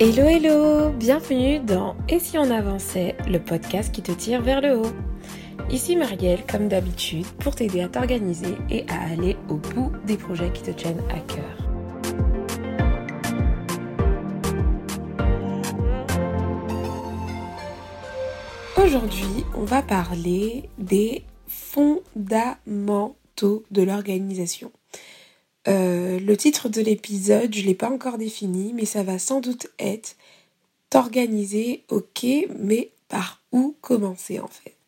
Hello hello, bienvenue dans Et si on avançait, le podcast qui te tire vers le haut. Ici Marielle, comme d'habitude, pour t'aider à t'organiser et à aller au bout des projets qui te tiennent à cœur. Aujourd'hui, on va parler des fondamentaux de l'organisation. Euh, le titre de l'épisode, je ne l'ai pas encore défini, mais ça va sans doute être t'organiser, ok, mais par où commencer en fait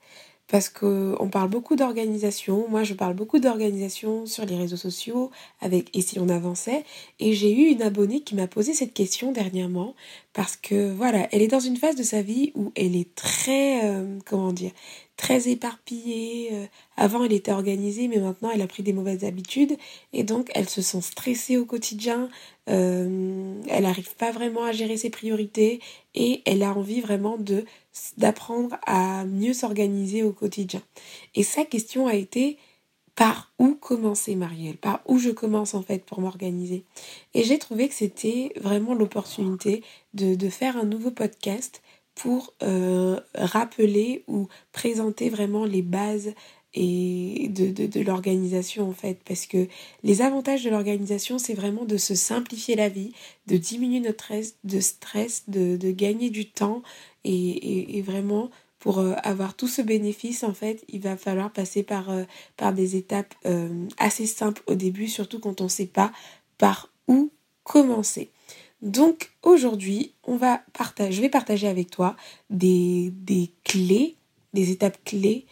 parce qu'on parle beaucoup d'organisation. Moi, je parle beaucoup d'organisation sur les réseaux sociaux avec Et si on avançait. Et j'ai eu une abonnée qui m'a posé cette question dernièrement parce que voilà, elle est dans une phase de sa vie où elle est très, euh, comment dire, très éparpillée. Euh, avant, elle était organisée, mais maintenant, elle a pris des mauvaises habitudes et donc elle se sent stressée au quotidien. Euh, elle n'arrive pas vraiment à gérer ses priorités et elle a envie vraiment de d'apprendre à mieux s'organiser au quotidien. Et sa question a été par où commencer Marielle? Par où je commence en fait pour m'organiser? Et j'ai trouvé que c'était vraiment l'opportunité de, de, faire un nouveau podcast pour euh, rappeler ou présenter vraiment les bases et de, de, l'organisation en fait. Parce que les avantages de l'organisation c'est vraiment de se simplifier la vie de diminuer notre stress de de, gagner du temps et, et vraiment pour euh, avoir tout ce bénéfice en fait il va falloir passer par, euh, des étapes euh, assez simples au début surtout quand on ne sait pas par où commencer donc aujourd'hui je vais partager avec toi des, clés des étapes clés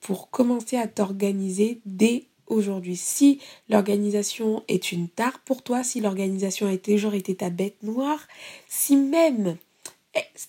pour commencer à t'organiser dès aujourd'hui. Si l'organisation est une tare pour toi, si l'organisation a toujours été ta bête noire, si même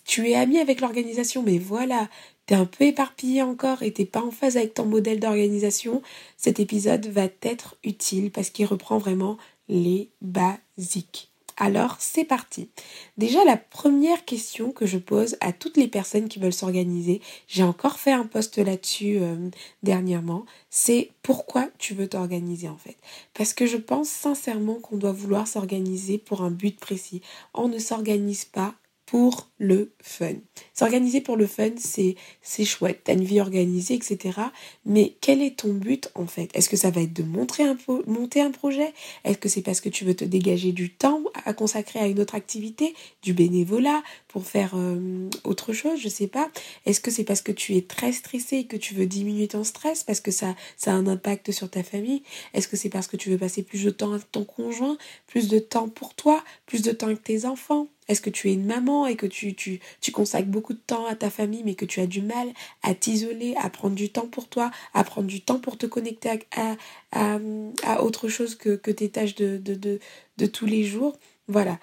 tu es ami avec l'organisation, mais voilà, t'es un peu éparpillé encore et t'es pas en phase avec ton modèle d'organisation, cet épisode va t'être utile parce qu'il reprend vraiment les basiques. Alors, c'est parti. Déjà, la première question que je pose à toutes les personnes qui veulent s'organiser, j'ai encore fait un post là-dessus euh, dernièrement, c'est pourquoi tu veux t'organiser en fait? Parce que je pense sincèrement qu'on doit vouloir s'organiser pour un but précis. On ne s'organise pas pour le fun. S'organiser pour le fun, c'est c'est chouette, t'as une vie organisée, etc. Mais quel est ton but en fait? Est-ce que ça va être de montrer monter un projet? Est-ce que c'est parce que tu veux te dégager du temps à consacrer à une autre activité, du bénévolat? Pour faire euh, autre chose Je sais pas. Est-ce que c'est parce que tu es très stressé et que tu veux diminuer ton stress parce que ça ça a un impact sur ta famille? Est-ce que c'est parce que tu veux passer plus de temps avec ton conjoint, plus de temps pour toi, plus de temps avec tes enfants? Est-ce que tu es une maman et que tu, tu, consacres beaucoup de temps à ta famille mais que tu as du mal à t'isoler, à prendre du temps pour toi, à prendre du temps pour te connecter à, à, à, autre chose que, tes tâches de, de tous les jours? Voilà.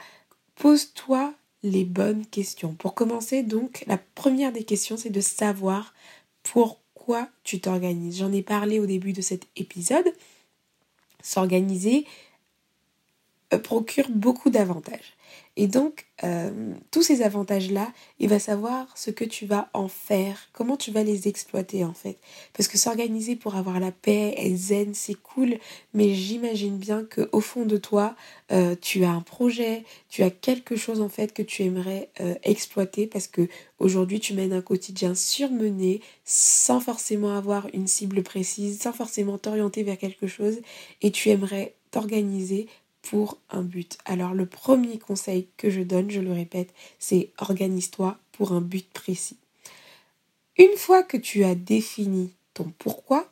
Pose-toi les bonnes questions. Pour commencer, donc, la première des questions, c'est de savoir pourquoi tu t'organises. J'en ai parlé au début de cet épisode. S'organiser procure beaucoup d'avantages. Et donc, euh, tous ces avantages-là, il va savoir ce que tu vas en faire, comment tu vas les exploiter en fait. Parce que s'organiser pour avoir la paix et zen, c'est cool, mais j'imagine bien que au fond de toi, euh, tu as un projet, tu as quelque chose en fait que tu aimerais euh, exploiter parce que aujourd'hui tu mènes un quotidien surmené, sans forcément avoir une cible précise, sans forcément t'orienter vers quelque chose, et tu aimerais t'organiser pour un but. Alors le premier conseil que je donne, je le répète, c'est organise-toi pour un but précis. Une fois que tu as défini ton pourquoi,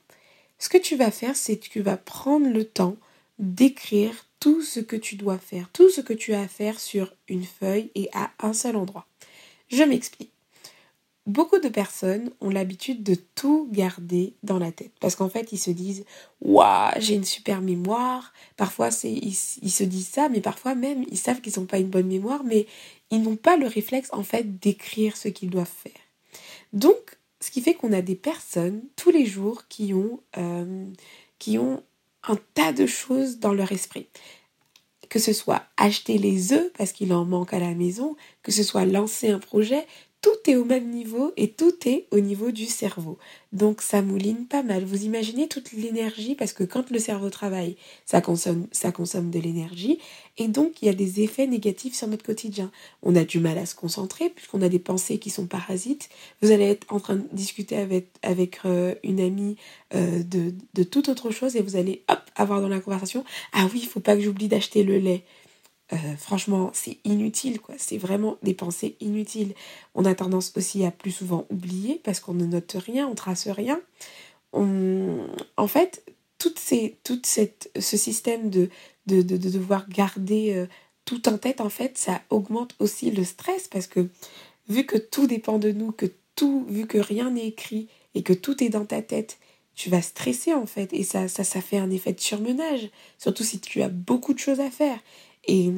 ce que tu vas faire, c'est que tu vas prendre le temps d'écrire tout ce que tu dois faire, tout ce que tu as à faire sur une feuille et à un seul endroit. Je m'explique. Beaucoup de personnes ont l'habitude de tout garder dans la tête. Parce qu'en fait ils se disent waouh j'ai une super mémoire. Parfois ils, se disent ça mais parfois même ils savent qu'ils n'ont pas une bonne mémoire mais ils n'ont pas le réflexe en fait d'écrire ce qu'ils doivent faire. Donc ce qui fait qu'on a des personnes tous les jours qui ont euh, qui ont un tas de choses dans leur esprit. Que ce soit acheter les œufs parce qu'il en manque à la maison, que ce soit lancer un projet, tout est au même niveau et tout est au niveau du cerveau. Donc ça mouline pas mal. Vous imaginez toute l'énergie parce que quand le cerveau travaille, ça consomme, de l'énergie et donc il y a des effets négatifs sur notre quotidien. On a du mal à se concentrer puisqu'on a des pensées qui sont parasites. Vous allez être en train de discuter avec, avec euh, une amie euh, de, de toute autre chose et vous allez hop avoir dans la conversation ah oui il faut pas que j'oublie d'acheter le lait. Euh, franchement, c'est inutile, quoi. C'est vraiment des pensées inutiles. On a tendance aussi à plus souvent oublier parce qu'on ne note rien, on trace rien. En fait, toute ces, toute cette, ce système de, de, de, devoir garder euh, tout en tête, en fait, ça augmente aussi le stress parce que vu que tout dépend de nous, que tout, vu que rien n'est écrit et que tout est dans ta tête, tu vas stresser en fait et ça, ça fait un effet de surmenage, surtout si tu as beaucoup de choses à faire. Et,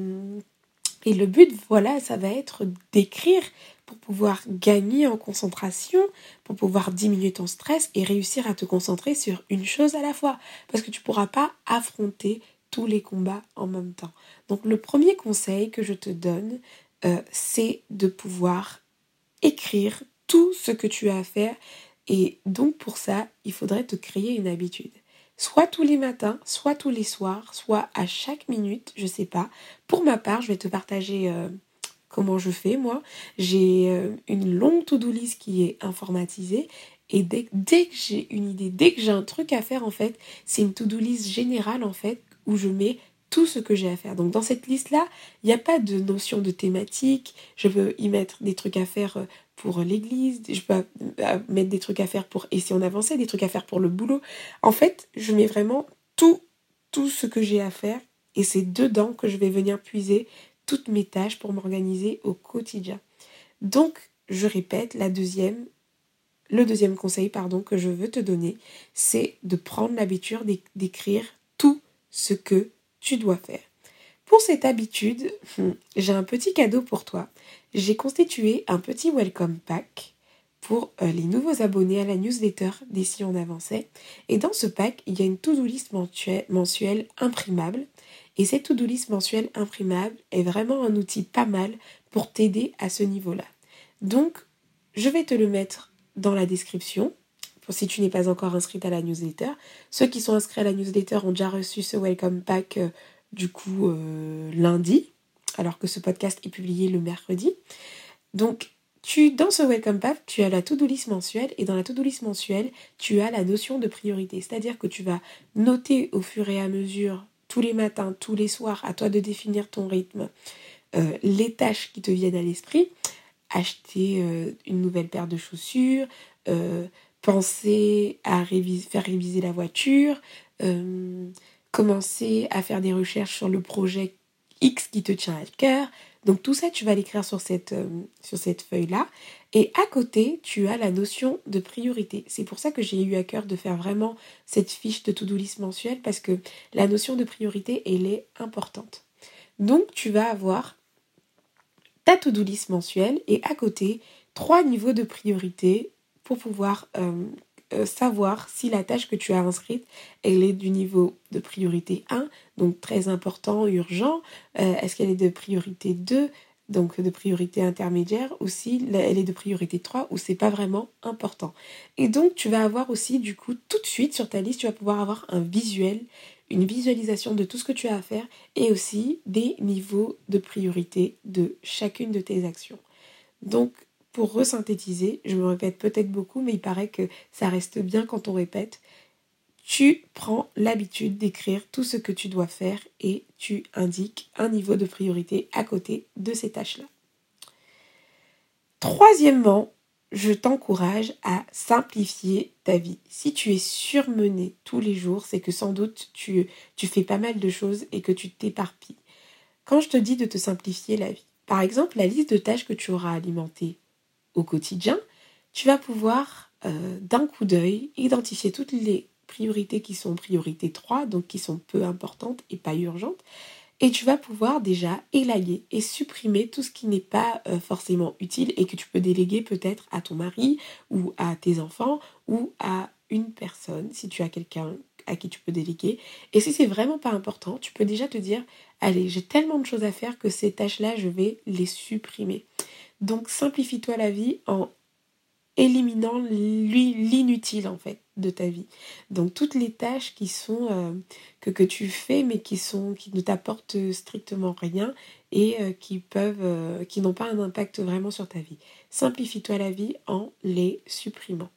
le but, voilà, ça va être d'écrire pour pouvoir gagner en concentration, pour pouvoir diminuer ton stress et réussir à te concentrer sur une chose à la fois. Parce que tu ne pourras pas affronter tous les combats en même temps. Donc le premier conseil que je te donne, euh, c'est de pouvoir écrire tout ce que tu as à faire. Et donc pour ça, il faudrait te créer une habitude soit tous les matins, soit tous les soirs, soit à chaque minute, je sais pas. Pour ma part, je vais te partager euh, comment je fais moi. J'ai euh, une longue to-do list qui est informatisée et dès, dès que j'ai une idée, dès que j'ai un truc à faire en fait, c'est une to-do list générale en fait où je mets tout ce que j'ai à faire. Donc dans cette liste-là, il n'y a pas de notion de thématique. Je veux y mettre des trucs à faire euh, pour l'église, je peux mettre des trucs à faire pour et si on des trucs à faire pour le boulot. En fait, je mets vraiment tout, tout ce que j'ai à faire et c'est dedans que je vais venir puiser toutes mes tâches pour m'organiser au quotidien. Donc, je répète, la deuxième, le deuxième conseil pardon, que je veux te donner, c'est de prendre l'habitude d'écrire tout ce que tu dois faire. Pour cette habitude, hmm, j'ai un petit cadeau pour toi. J'ai constitué un petit welcome pack pour euh, les nouveaux abonnés à la newsletter d'ici on avançait. Et dans ce pack, il y a une to-do list mensuelle imprimable. Et cette to-do list mensuelle imprimable est vraiment un outil pas mal pour t'aider à ce niveau-là. Donc, je vais te le mettre dans la description pour si tu n'es pas encore inscrite à la newsletter. Ceux qui sont inscrits à la newsletter ont déjà reçu ce welcome pack euh, du coup euh, lundi, alors que ce podcast est publié le mercredi. Donc, tu, dans ce Welcome Pack, tu as la to-do list mensuelle et dans la to-do list mensuelle, tu as la notion de priorité. C'est-à-dire que tu vas noter au fur et à mesure, tous les matins, tous les soirs, à toi de définir ton rythme, euh, les tâches qui te viennent à l'esprit. Acheter euh, une nouvelle paire de chaussures, penser à faire réviser la voiture, commencer à faire des recherches sur le projet X qui te tient à cœur. Donc tout ça, tu vas l'écrire sur cette, euh, sur cette feuille-là. Et à côté, tu as la notion de priorité. C'est pour ça que j'ai eu à cœur de faire vraiment cette fiche de to-do list mensuelle parce que la notion de priorité, elle est importante. Donc tu vas avoir ta to-do list mensuelle et à côté, trois niveaux de priorité pour pouvoir euh, euh, savoir si la tâche que tu as inscrite, elle est du niveau de priorité 1, donc très important, urgent, euh, est-ce qu'elle est de priorité 2, donc de priorité intermédiaire, ou si elle est de priorité 3, ou c'est pas vraiment important. Et donc tu vas avoir aussi du coup tout de suite sur ta liste, tu vas pouvoir avoir un visuel, une visualisation de tout ce que tu as à faire et aussi des niveaux de priorité de chacune de tes actions. Donc pour resynthétiser, je me répète peut-être beaucoup, mais il paraît que ça reste bien quand on répète. Tu prends l'habitude d'écrire tout ce que tu dois faire et tu indiques un niveau de priorité à côté de ces tâches-là. Troisièmement, je t'encourage à simplifier ta vie. Si tu es surmené tous les jours, c'est que sans doute tu, tu fais pas mal de choses et que tu t'éparpilles. Quand je te dis de te simplifier la vie, par exemple, la liste de tâches que tu auras alimentées au quotidien, tu vas pouvoir euh, d'un coup d'œil identifier toutes les priorités qui sont priorité 3, donc qui sont peu importantes et pas urgentes, et tu vas pouvoir déjà élaguer et supprimer tout ce qui n'est pas euh, forcément utile et que tu peux déléguer peut-être à ton mari ou à tes enfants ou à une personne si tu as quelqu'un à qui tu peux déléguer. Et si c'est vraiment pas important, tu peux déjà te dire allez, j'ai tellement de choses à faire que ces tâches-là, je vais les supprimer. Donc simplifie-toi la vie en éliminant l'inutile en fait de ta vie. Donc toutes les tâches qui sont euh, que, tu fais mais qui sont qui ne t'apportent strictement rien et euh, qui peuvent euh, qui n'ont pas un impact vraiment sur ta vie. Simplifie-toi la vie en les supprimant.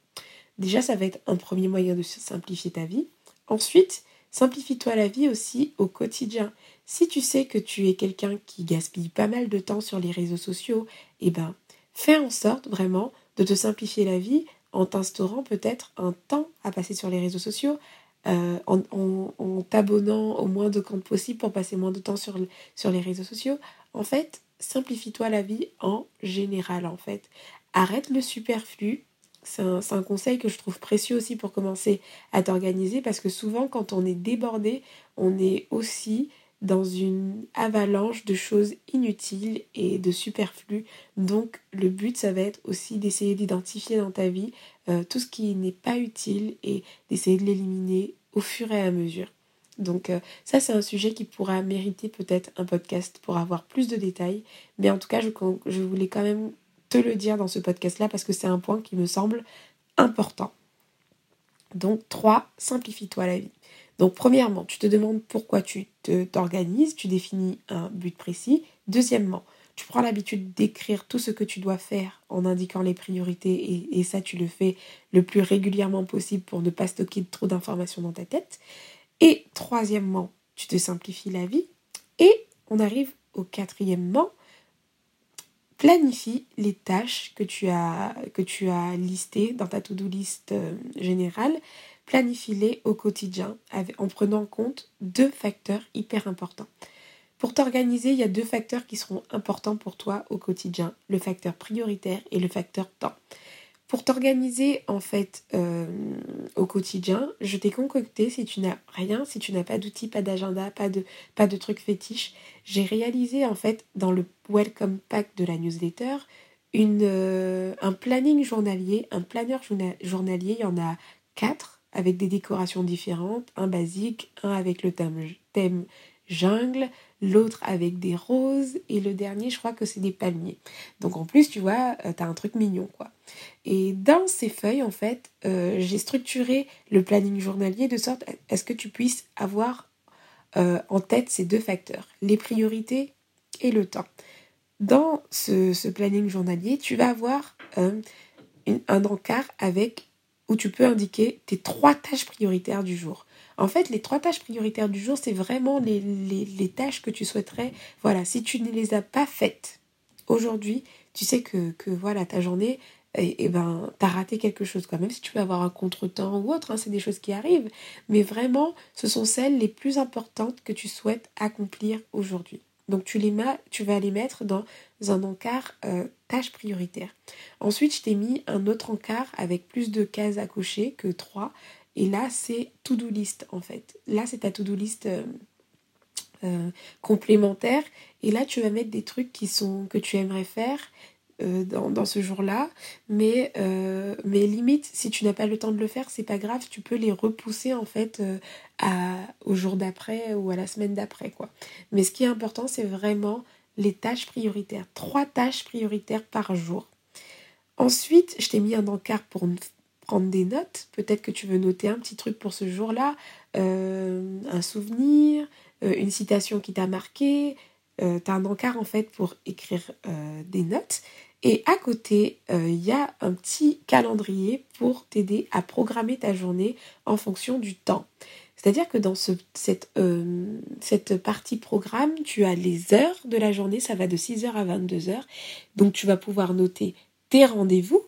Déjà ça va être un premier moyen de simplifier ta vie. Ensuite, simplifie-toi la vie aussi au quotidien. Si tu sais que tu es quelqu'un qui gaspille pas mal de temps sur les réseaux sociaux, eh ben fais en sorte vraiment de te simplifier la vie en t'instaurant peut-être un temps à passer sur les réseaux sociaux, euh, en, t'abonnant au moins de comptes possible pour passer moins de temps sur, les réseaux sociaux. En fait, simplifie-toi la vie en général, en fait. Arrête le superflu. C'est un, conseil que je trouve précieux aussi pour commencer à t'organiser parce que souvent quand on est débordé, on est aussi dans une avalanche de choses inutiles et de superflu. Donc le but, ça va être aussi d'essayer d'identifier dans ta vie euh, tout ce qui n'est pas utile et d'essayer de l'éliminer au fur et à mesure. Donc euh, ça, c'est un sujet qui pourra mériter peut-être un podcast pour avoir plus de détails. Mais en tout cas, je, je voulais quand même te le dire dans ce podcast-là parce que c'est un point qui me semble important. Donc 3. Simplifie-toi la vie. Donc premièrement, tu te demandes pourquoi tu t'organises, tu définis un but précis. Deuxièmement, tu prends l'habitude d'écrire tout ce que tu dois faire en indiquant les priorités et, ça tu le fais le plus régulièrement possible pour ne pas stocker trop d'informations dans ta tête. Et troisièmement, tu te simplifies la vie. Et on arrive au quatrièmement, planifie les tâches que tu as, que tu as listées dans ta to-do list euh, générale planifie-les au quotidien en prenant en compte deux facteurs hyper importants. Pour t'organiser, il y a deux facteurs qui seront importants pour toi au quotidien, le facteur prioritaire et le facteur temps. Pour t'organiser en fait euh, au quotidien, je t'ai concocté, si tu n'as rien, si tu n'as pas d'outils, pas d'agenda, pas de, pas de trucs fétiches, j'ai réalisé en fait dans le welcome pack de la newsletter euh, un planning journalier, un planeur journalier, il y en a quatre avec des décorations différentes, un basique, un avec le thème, jungle, l'autre avec des roses et le dernier je crois que c'est des palmiers. Donc en plus tu vois, euh, tu as un truc mignon quoi. Et dans ces feuilles en fait, euh, j'ai structuré le planning journalier de sorte à ce que tu puisses avoir euh, en tête ces deux facteurs, les priorités et le temps. Dans ce, planning journalier, tu vas avoir un encart avec où tu peux indiquer tes trois tâches prioritaires du jour. En fait, les trois tâches prioritaires du jour, c'est vraiment les, tâches que tu souhaiterais. Voilà, si tu ne les as pas faites aujourd'hui, tu sais que, voilà, ta journée, et, eh, eh ben, t'as raté quelque chose, quoi. Même si tu peux avoir un contretemps ou autre, hein, c'est des choses qui arrivent. Mais vraiment, ce sont celles les plus importantes que tu souhaites accomplir aujourd'hui. Donc tu, vas les mettre dans un encart euh, tâche prioritaire. Ensuite, je t'ai mis un autre encart avec plus de cases à cocher que trois. Et là, c'est to-do list en fait. Là, c'est ta to-do list euh, euh, complémentaire. Et là, tu vas mettre des trucs qui sont que tu aimerais faire euh, dans, ce jour-là. Mais, euh, limite, si tu n'as pas le temps de le faire, c'est pas grave, tu peux les repousser en fait euh, au jour d'après ou à la semaine d'après. quoi. Mais ce qui est important, c'est vraiment les tâches prioritaires. Trois tâches prioritaires par jour. Ensuite, je t'ai mis un encart pour prendre des notes. Peut-être que tu veux noter un petit truc pour ce jour-là, un souvenir, une citation qui t'a marqué, euh, tu as un encart en fait pour écrire des notes et à côté, euh, il y a un petit calendrier pour t'aider à programmer ta journée en fonction du temps. C'est-à-dire que dans ce, cette, euh, cette partie programme, tu as les heures de la journée, ça va de 6h à 22h. Donc tu vas pouvoir noter tes rendez-vous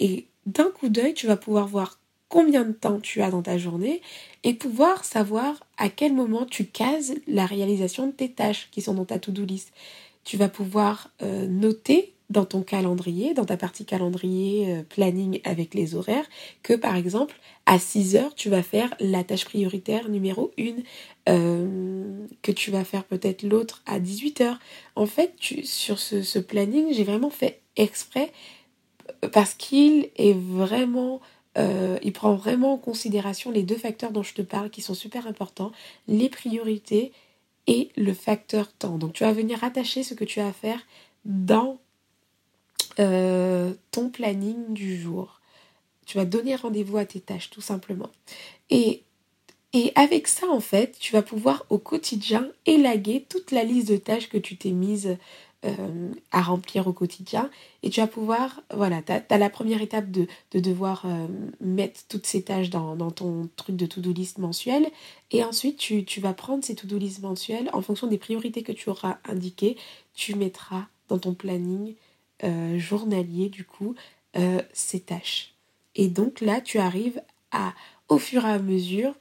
et d'un coup d'œil, tu vas pouvoir voir combien de temps tu as dans ta journée et pouvoir savoir à quel moment tu cases la réalisation de tes tâches qui sont dans ta to-do list. Tu vas pouvoir euh, noter dans ton calendrier, dans ta partie calendrier euh, planning avec les horaires, que par exemple à 6 heures, tu vas faire la tâche prioritaire numéro 1, euh, que tu vas faire peut-être l'autre à 18 heures. En fait, sur ce, planning, j'ai vraiment fait exprès parce qu'il est vraiment... Euh, il prend vraiment en considération les deux facteurs dont je te parle qui sont super importants, les priorités et le facteur temps. Donc tu vas venir attacher ce que tu as à faire dans ton planning du jour. Tu vas donner rendez-vous à tes tâches, tout simplement. Et, et avec ça, en fait, tu vas pouvoir au quotidien élaguer toute la liste de tâches que tu t'es mise euh, à remplir au quotidien. Et tu vas pouvoir, voilà, tu as, la première étape de, de devoir euh, mettre toutes ces tâches dans, dans ton truc de to-do list mensuel. Et ensuite, tu, tu vas prendre ces to-do list mensuels en fonction des priorités que tu auras indiquées. Tu mettras dans ton planning euh, journalier, du coup, ces tâches. Et donc là, tu arrives à, au fur et à mesure,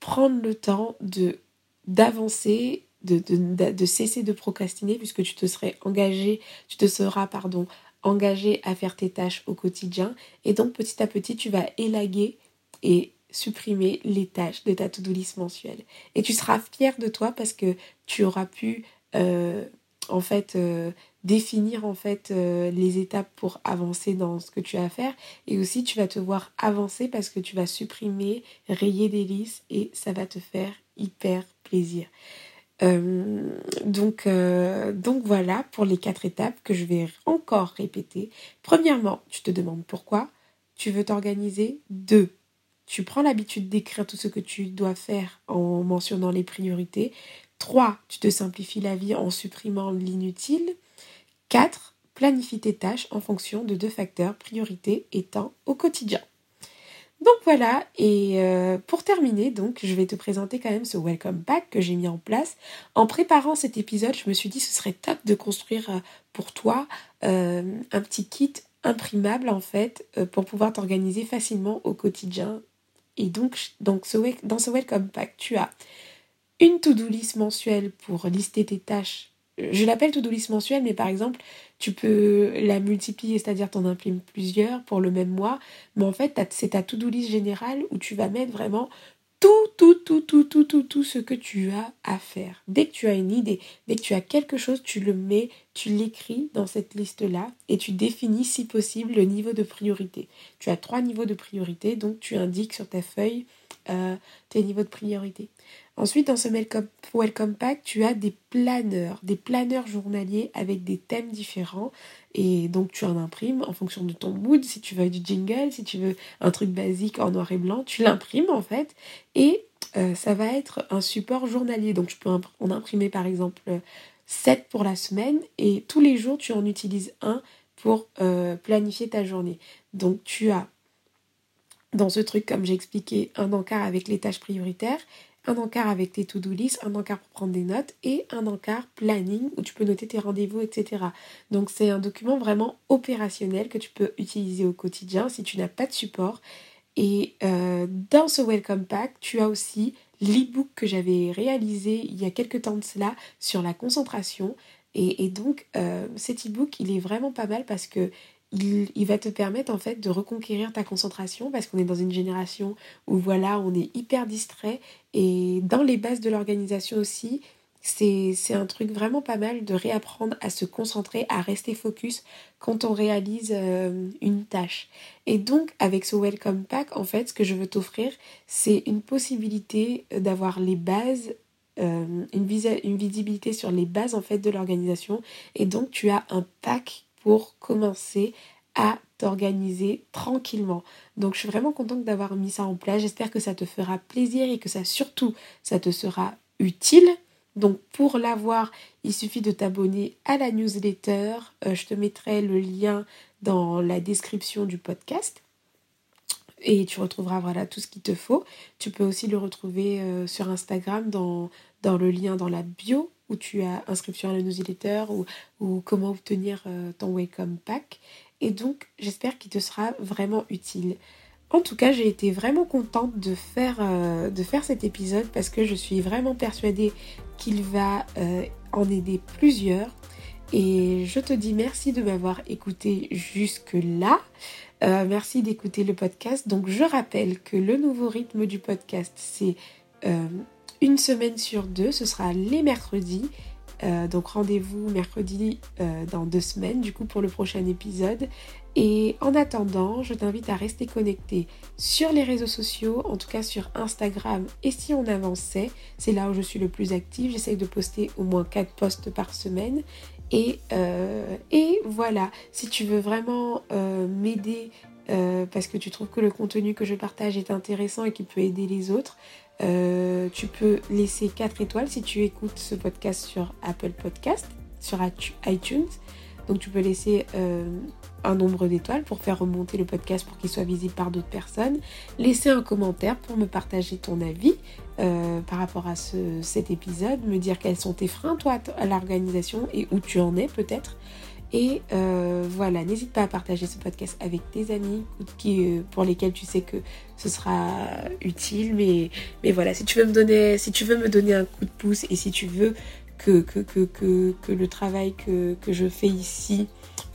prendre le temps de d'avancer de, cesser de procrastiner puisque tu te serais engagé, tu te seras, pardon, engagé à faire tes tâches au quotidien. Et donc petit à petit, tu vas élaguer et supprimer les tâches de ta to-do list mensuelle. Et tu seras fier de toi parce que tu auras pu euh, en fait euh, définir en fait euh, les étapes pour avancer dans ce que tu as à faire et aussi tu vas te voir avancer parce que tu vas supprimer, rayer des listes et ça va te faire hyper plaisir. Euh, donc, euh, donc voilà pour les quatre étapes que je vais encore répéter. Premièrement, tu te demandes pourquoi tu veux t'organiser. Deux, tu prends l'habitude d'écrire tout ce que tu dois faire en mentionnant les priorités. Trois, tu te simplifies la vie en supprimant l'inutile. Quatre, planifie tes tâches en fonction de deux facteurs, priorité et temps au quotidien. Donc voilà, et euh, pour terminer, donc, je vais te présenter quand même ce Welcome Pack que j'ai mis en place. En préparant cet épisode, je me suis dit ce serait top de construire euh, pour toi euh, un petit kit imprimable en fait pour pouvoir t'organiser facilement au quotidien. Et donc, dans ce Welcome Pack, tu as une to-do list mensuelle pour lister tes tâches je l'appelle to-do list mensuelle, mais par exemple, tu peux la multiplier, c'est-à-dire t'en imprimes plusieurs pour le même mois. Mais en fait, c'est ta to-do list générale où tu vas mettre vraiment tout, tout, tout, tout, tout, tout, tout ce que tu as à faire. Dès que tu as une idée, dès que tu as quelque chose, tu le mets, tu l'écris dans cette liste-là et tu définis si possible le niveau de priorité. Tu as trois niveaux de priorité, donc tu indiques sur ta feuille euh, tes niveaux de priorité. Ensuite, dans ce Welcome Pack, tu as des planeurs, des planeurs journaliers avec des thèmes différents. Et donc, tu en imprimes en fonction de ton mood. Si tu veux du jingle, si tu veux un truc basique en noir et blanc, tu l'imprimes en fait. Et euh, ça va être un support journalier. Donc, tu peux en imprimer par exemple 7 pour la semaine. Et tous les jours, tu en utilises un pour euh, planifier ta journée. Donc, tu as dans ce truc, comme j'ai expliqué, un encart avec les tâches prioritaires un encart avec tes to-do list, un encart pour prendre des notes et un encart planning où tu peux noter tes rendez-vous, etc. Donc c'est un document vraiment opérationnel que tu peux utiliser au quotidien si tu n'as pas de support. Et euh, dans ce Welcome Pack, tu as aussi l'e-book que j'avais réalisé il y a quelques temps de cela sur la concentration. Et, donc euh, cet e-book, il est vraiment pas mal parce que il, va te permettre en fait de reconquérir ta concentration parce qu'on est dans une génération où voilà, on est hyper distrait et dans les bases de l'organisation aussi, c'est un truc vraiment pas mal de réapprendre à se concentrer, à rester focus quand on réalise euh, une tâche. Et donc avec ce Welcome Pack, en fait, ce que je veux t'offrir, c'est une possibilité d'avoir les bases euh, une, une, visibilité sur les bases en fait de l'organisation et donc tu as un pack pour commencer à t'organiser tranquillement. Donc je suis vraiment contente d'avoir mis ça en place. J'espère que ça te fera plaisir et que ça surtout ça te sera utile. Donc pour l'avoir, il suffit de t'abonner à la newsletter. Euh, je te mettrai le lien dans la description du podcast. Et tu retrouveras voilà tout ce qu'il te faut. Tu peux aussi le retrouver euh, sur Instagram dans, dans le lien dans la bio où tu as inscription à la newsletter ou, ou comment obtenir euh, ton Welcome Pack. Et donc, j'espère qu'il te sera vraiment utile. En tout cas, j'ai été vraiment contente de faire, euh, cet épisode parce que je suis vraiment persuadée qu'il va euh, en aider plusieurs. Et je te dis merci de m'avoir écouté jusque-là. merci d'écouter le podcast. Donc, je rappelle que le nouveau rythme du podcast, c'est une semaine sur deux. Ce sera les mercredis. Euh, donc rendez-vous mercredi euh, dans deux semaines du coup pour le prochain épisode. Et en attendant, je t'invite à rester connecté sur les réseaux sociaux, en tout cas sur Instagram. Et si on avançait, c'est là où je suis le plus active. J'essaye de poster au moins 4 posts par semaine. Et, et voilà, si tu veux vraiment m'aider parce que tu trouves que le contenu que je partage est intéressant et qui peut aider les autres, tu peux laisser 4 étoiles si tu écoutes ce podcast sur Apple Podcast, sur iTunes. Donc tu peux laisser euh, un nombre d'étoiles pour faire remonter le podcast pour qu'il soit visible par d'autres personnes. Laisser un commentaire pour me partager ton avis euh, par rapport à cet épisode. Me dire quels sont tes freins toi à l'organisation et où tu en es peut-être. Et euh, voilà, n'hésite pas à partager ce podcast avec tes amis qui, pour lesquels tu sais que ce sera utile. Mais, voilà, si tu veux me donner, si tu veux me donner un coup de pouce et si tu veux que, le travail que, je fais ici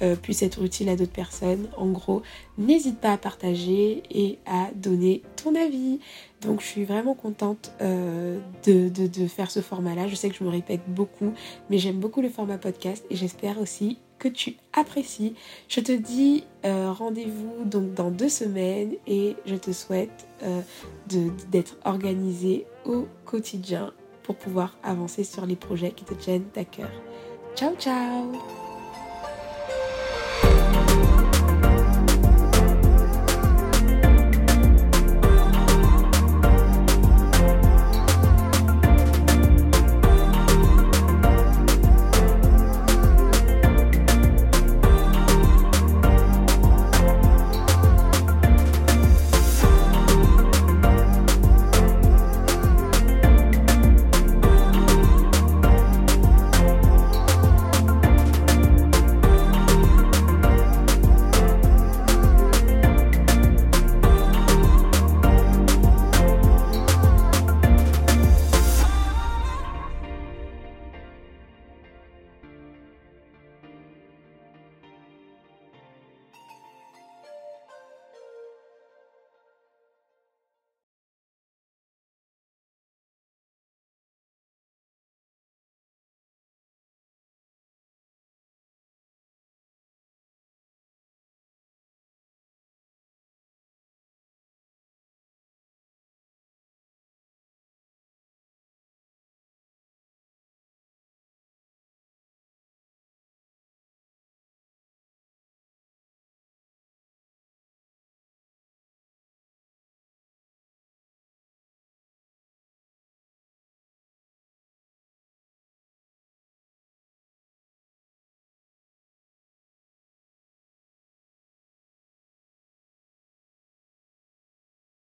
euh, puisse être utile à d'autres personnes. En gros, n'hésite pas à partager et à donner ton avis. Donc je suis vraiment contente euh, de, faire ce format-là. Je sais que je me répète beaucoup, mais j'aime beaucoup le format podcast et j'espère aussi que tu apprécies. Je te dis euh, rendez-vous donc dans deux semaines et je te souhaite d'être organisé au quotidien pour pouvoir avancer sur les projets qui te tiennent à cœur. Ciao ciao